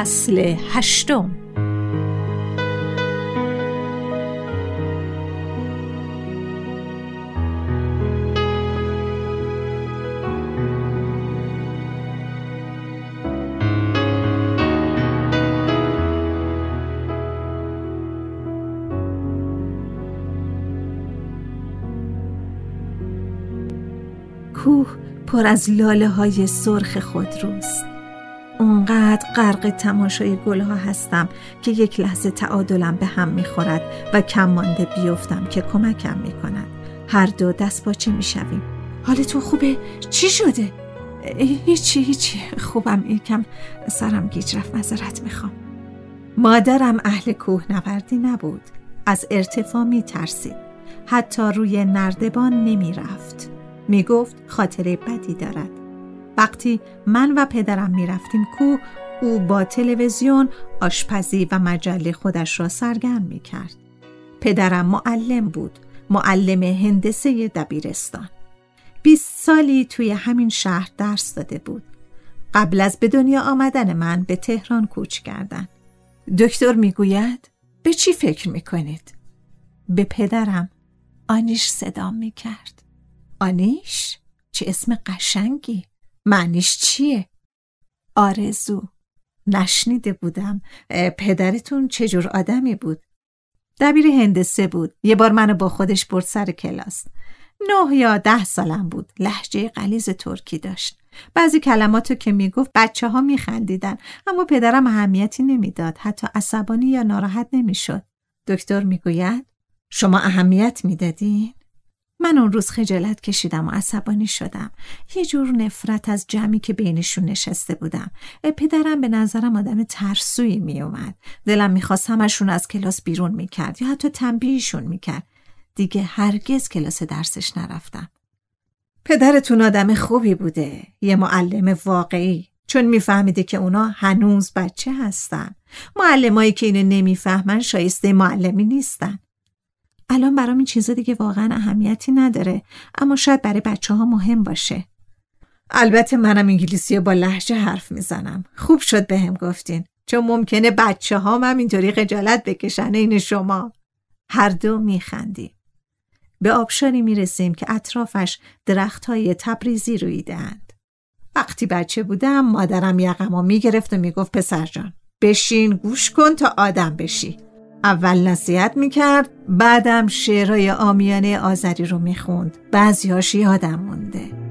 فصل هشتم. کوه پر از لاله های سرخ خودروست. اونقدر غرق تماشای گلها هستم که یک لحظه تعادلم به هم می‌خورد و کم مانده بیفتم که کمکم می‌کند. هر دو دست باچه می‌شویم. حالتون خوبه؟ چی شده؟ هیچی هیچی. خوبم یکم سرم گیج رفت مذارت می‌خوام. مادرم اهل کوه نوردی نبود. از ارتفاع میترسید. حتی روی نردبان نمی‌رفت. می‌گفت خاطره بدی دارد. وقتی من و پدرم می‌رفتیم کوه او با تلویزیون آشپزی و مجله خودش را سرگرم می کرد. پدرم معلم بود معلم هندسه دبیرستان بیست سالی توی همین شهر درس داده بود قبل از به دنیا آمدن من به تهران کوچ کردن دکتر می‌گوید به چی فکر می‌کنید؟ به پدرم آنیش صدا می‌کرد آنیش؟ چه اسم قشنگی معنیش چیه؟ آرزو. نشنیده بودم. پدرتون چجور آدمی بود؟ دبیر هندسه بود. یه بار منو با خودش برد سر کلاس. نه یا ده سالم بود. لحجه قلیز ترکی داشت. بعضی کلماتو که می‌گفت بچه ها میخندیدن اما پدرم اهمیتی نمی‌داد. حتی عصبانی یا ناراحت نمی‌شد. دکتر می‌گوید شما اهمیت می‌دادین؟ من اون روز خجالت کشیدم و عصبانی شدم. یه جور نفرت از جمعی که بینشون نشسته بودم. پدرم به نظرم آدم ترسویی می اومد دلم می‌خواست همشون از کلاس بیرون می‌کرد یا حتی تنبیهشون می‌کرد. دیگه هرگز کلاس درسش نرفتم. پدرتون آدم خوبی بوده یه معلم واقعی. چون میفهمیده که اونا هنوز بچه هستن. معلمایی که اینو نمی‌فهمن شایسته معلمی نیستن. الان برام این چیزا دیگه واقعا اهمیتی نداره اما شاید برای بچه ها مهم باشه. البته منم انگلیسی با لحجه حرف می‌زنم. خوب شد به هم گفتین. چون ممکنه بچه ها هم اینطوری خجالت بکشن این شما. هر دو میخندیم. به آبشاری می‌رسیم که اطرافش درخت های تبریزی رویدند وقتی بچه بودم مادرم یقمو می‌گرفت و می‌گفت پسر جان بشین گوش کن تا آدم بشی. اول نصیحت می‌کرد بعدم شعرهای آمیانه آذری رو می‌خوند. بعضیاش یادم مونده.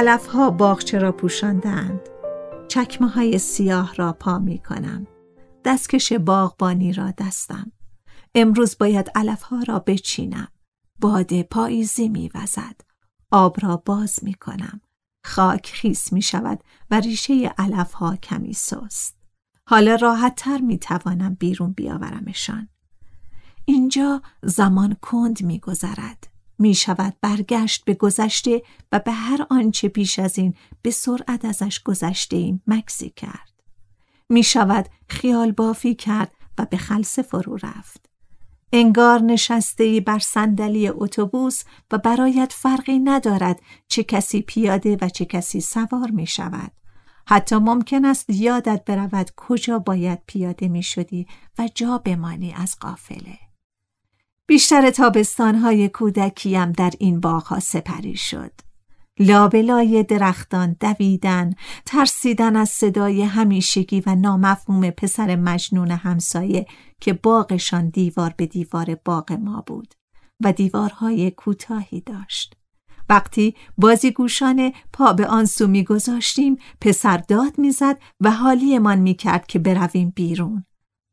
علفها باغچه را پوشاندند چکمه های سیاه را پا می کنم دستکش باغبانی را دستم. امروز باید علفها را بچینم. باد پاییزی می وزد آب را باز می کنم خاک خیس می شود و ریشه علفها کمی سست. حالا راحت تر می توانم بیرون بیاورمشان. اینجا زمان کند می گذرد. می شود برگشت به گذشته و به هر آنچه پیش از این به سرعت ازش گذشته ایم مکسی کرد. می شود خیال بافی کرد و به خلصه فرو رفت. انگار نشسته بر صندلی اتوبوس و برایت فرقی ندارد چه کسی پیاده و چه کسی سوار می شود. حتی ممکن است یادت برود کجا باید پیاده می شدی و جا بمانی از قافله. بیشتر تابستانهای کودکیم در این باغها سپری شد. لابلای درختان دویدن، ترسیدن از صدای همیشگی و نامفهوم پسر مجنون همسایه که باغشان دیوار به دیوار باغ ما بود و دیوارهای کوتاهی داشت. وقتی بازیگوشانه پا به آن سو میگذاشتیم پسر داد می‌زد و حالیمان می‌کرد که برویم بیرون.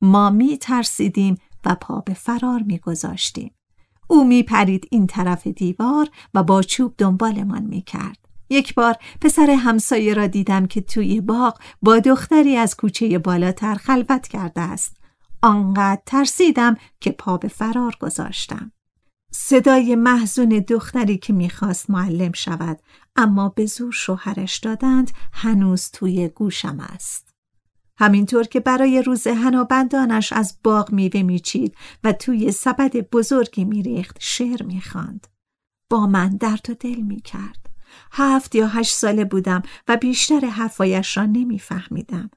ما می ترسیدیم و پا به فرار میگذاشتیم. او می پرید این طرف دیوار و با چوب دنبالمان می کرد. یک بار پسر همسایه را دیدم که توی باغ با دختری از کوچه بالاتر خلوت کرده است. آنقدر ترسیدم که پا به فرار گذاشتم. صدای محزون دختری که می‌خواست معلم شود اما به زور شوهرش دادند هنوز توی گوشم است. همینطور که برای روز هنابندانش از باغ میوه میچید و توی سبد بزرگی میریخت شعر می‌خواند. با من درد و دل می‌کرد. هفت یا هشت ساله بودم و بیشتر حرفایش را نمیفهمیدم.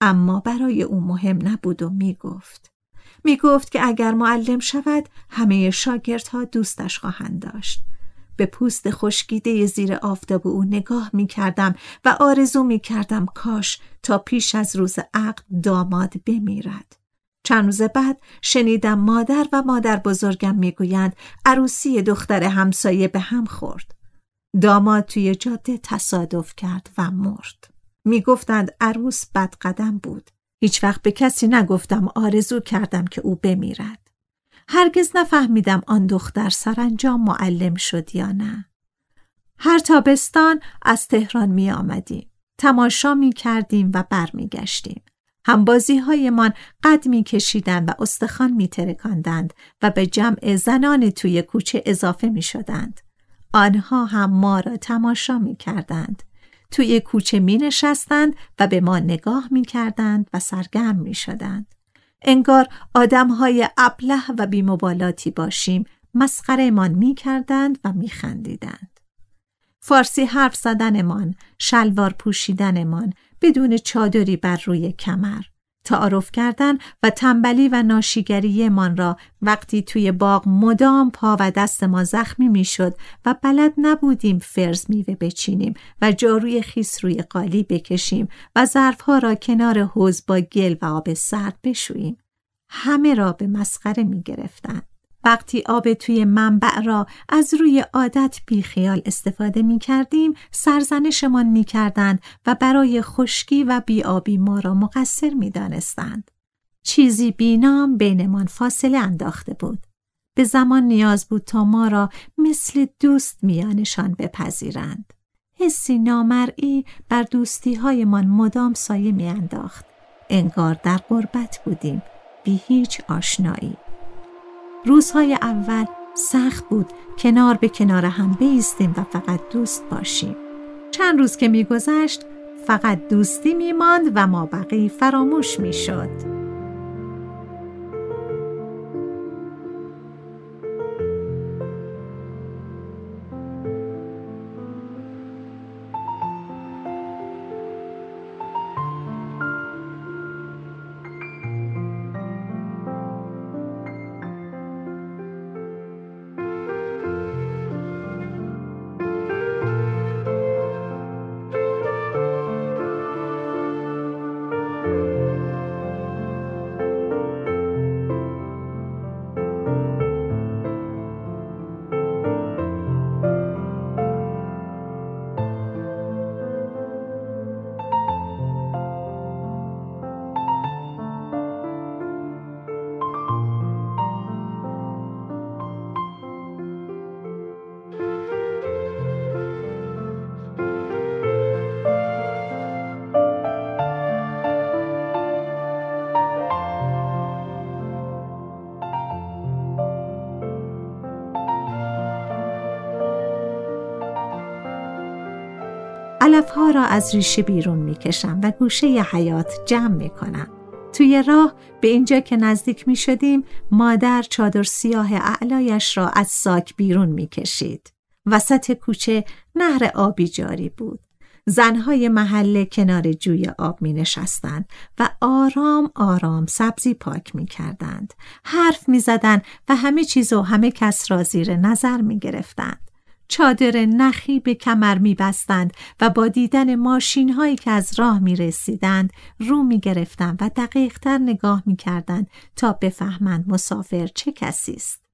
اما برای او مهم نبود و می‌گفت. می‌گفت که اگر معلم شود همه شاگردها دوستش خواهند داشت. به پوست خشکیده زیر آفتاب او نگاه می کردم و آرزو می کردم کاش تا پیش از روز عقد داماد بمیرد. چند روز بعد شنیدم مادر و مادر بزرگم می‌گویند عروسی دختر همسایه به هم خورد. داماد توی جاده تصادف کرد و مرد. می‌گفتند عروس بدقدم بود. هیچ وقت به کسی نگفتم آرزو کردم که او بمیرد. هرگز نفهمیدم آن دختر سرانجام معلم شد یا نه. هر تابستان از تهران می آمدیم. تماشا می کردیم و بر می گشتیم. همبازی هایمان قد می کشیدند و استخوان می ترکاندند و به جمع زنان توی کوچه اضافه می شدند. آنها هم ما را تماشا می کردند. توی کوچه می نشستند و به ما نگاه می کردند و سرگرم می شدند. انگار آدمهای ابله و بیمبالاتی باشیم مسخرهمان می کردند و می خندیدند. فارسی حرف زدنمان، شلوار پوشیدنمان، بدون چادری بر روی کمر، تعارف کردن و تنبلی و ناشیگریمان را وقتی توی باغ مدام پا و دست ما زخمی می‌شد و بلد نبودیم فرز میوه بچینیم و جاروی خیس روی قالی بکشیم و ظرفها را کنار حوز با گل و آب سرد بشوییم همه را به مسخره می گرفتن. وقتی آب توی منبع را از روی عادت بیخیال استفاده می کردیم سرزنشمان می کردند و برای خشکی و بیابی ما را مقصر می دانستند. چیزی بینام بینمان فاصله انداخته بود. به زمان نیاز بود تا ما را مثل دوست میانشان بپذیرند. حسی نامرئی بر دوستی هایمان مدام سایه میانداخت. انگار در غربت بودیم بی هیچ آشنایی روزهای اول سخت بود کنار به کنار هم بیستیم و فقط دوست باشیم چند روز که میگذشت فقط دوستی میماند و ما بقی فراموش می‌شد. علفها را از ریشه بیرون می‌کشم و گوشه ی حیات جمع می‌کنم. توی راه به اینجا که نزدیک می شدیم مادر چادر سیاه اعلایش را از ساک بیرون می کشید. وسط کوچه نهر آبی جاری بود. زنهای محله کنار جوی آب می نشستند و آرام آرام سبزی پاک می کردند. حرف می زدند و همه چیز و همه کس را زیر نظر می گرفتند. چادر نخی به کمر می بستند و با دیدن ماشین هایی که از راه می رسیدند رو می گرفتند و دقیق تر نگاه می کردند تا بفهمند مسافر چه کسی است.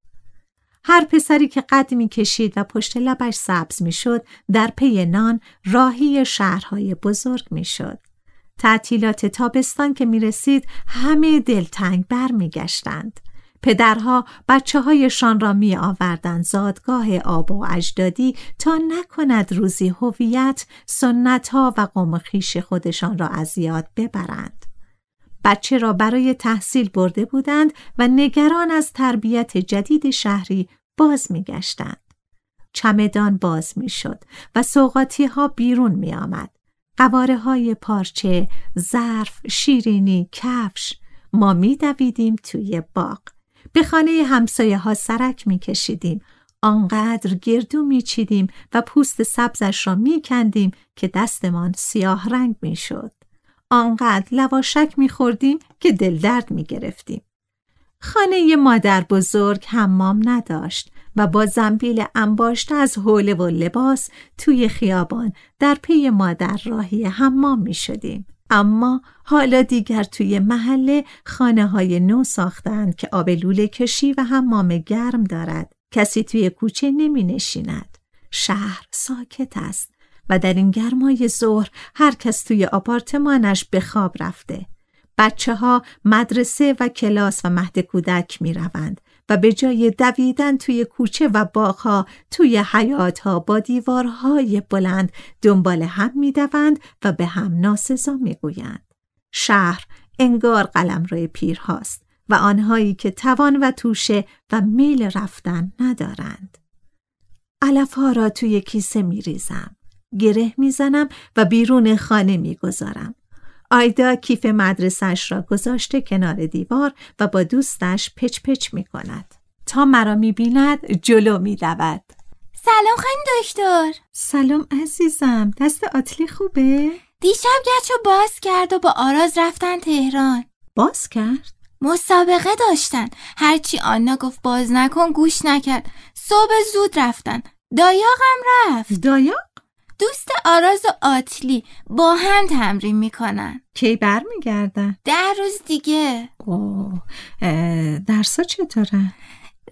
هر پسری که قد می کشید و پشت لبش سبز می شد در پی نان راهی شهرهای بزرگ می شد. تعطیلات تابستان که می رسید همه دلتنگ بر می گشتند. پدرها بچه هایشان را می آوردن زادگاه آب و اجدادی تا نکند روزی هویت سنت ها و قوم خیش خودشان را از یاد ببرند. بچه را برای تحصیل برده بودند و نگران از تربیت جدید شهری باز می گشتند. چمدان باز می شد و سوقاتی ها بیرون می آمد. قواره های پارچه، ظرف، شیرینی، کفش ما می دویدیم توی باغ. به خانه همسایه ها سرک می کشیدیم. آنقدر گردو می چیدیم و پوست سبزش را می کندیم که دستمان سیاه رنگ می شد. آنقدر لواشک می خوردیم که دل درد می گرفتیم. خانه مادر بزرگ حمام نداشت و با زنبیل انباشته از حوله و لباس توی خیابان در پی مادر راهی حمام می شدیم. اما حالا دیگر توی محله خانه های نو ساختند که آب لوله کشی و حمام گرم دارد. کسی توی کوچه نمی نشیند. شهر ساکت است و در این گرمای ظهر هر کس توی آپارتمانش به خواب رفته. بچه ها مدرسه و کلاس و مهد کودک می روند و به جای دویدن توی کوچه و باغها توی حیاتها با دیوارهای بلند دنبال هم می دوند و به هم ناسزا می گویند. شهر انگار قلم روی پیر هاست و آنهایی که توان و توشه و میل رفتن ندارند. علفها را توی کیسه می ریزم. گره می‌زنم و بیرون خانه می‌گذارم. آیدا کیف مدرسش را گذاشته کنار دیوار و با دوستش پچ پچ می کند. تا مرا می بیند جلو می دود. سلام خانم دکتر سلام عزیزم دست آتلی خوبه؟ دیشب گچو باز کرد و با آراز رفتن تهران باز کرد؟ مسابقه داشتن هرچی آنا گفت باز نکن گوش نکرد صبح زود رفتن دایاقم رفت دایاق؟ دوست آراز و آتلی با هم تمرین می‌کنن. کی برمیگردن؟ ده روز دیگه. اوه درسا چطوره؟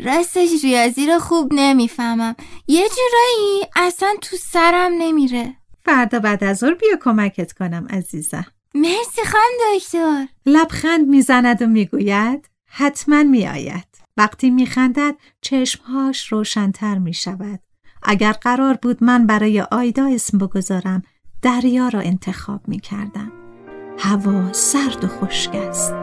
راستش ریاضی رو خوب نمی‌فهمم. یه جورایی اصلا تو سرم نمیره. فردا بعد از ظهر بیا کمکت کنم عزیزم. مرسی خان دکتر. لبخند می‌زند و می‌گوید حتما میآید. وقتی میخندد چشمهاش روشنتر می‌شود. اگر قرار بود من برای آیدا اسم بگذارم دریا را انتخاب می کردم. هوا سرد و خشک است.